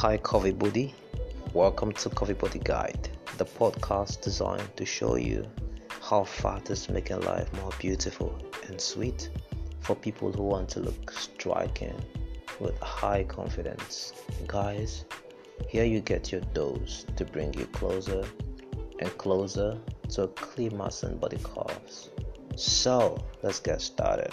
Hi, Coffee Buddy. Welcome to Coffee Buddy Guide, the podcast designed to show you how fat is making life more beautiful and sweet for people who want to look striking with high confidence. Guys, here you get your dose to bring you closer and closer to a clean muscle and body curves. So, let's get started.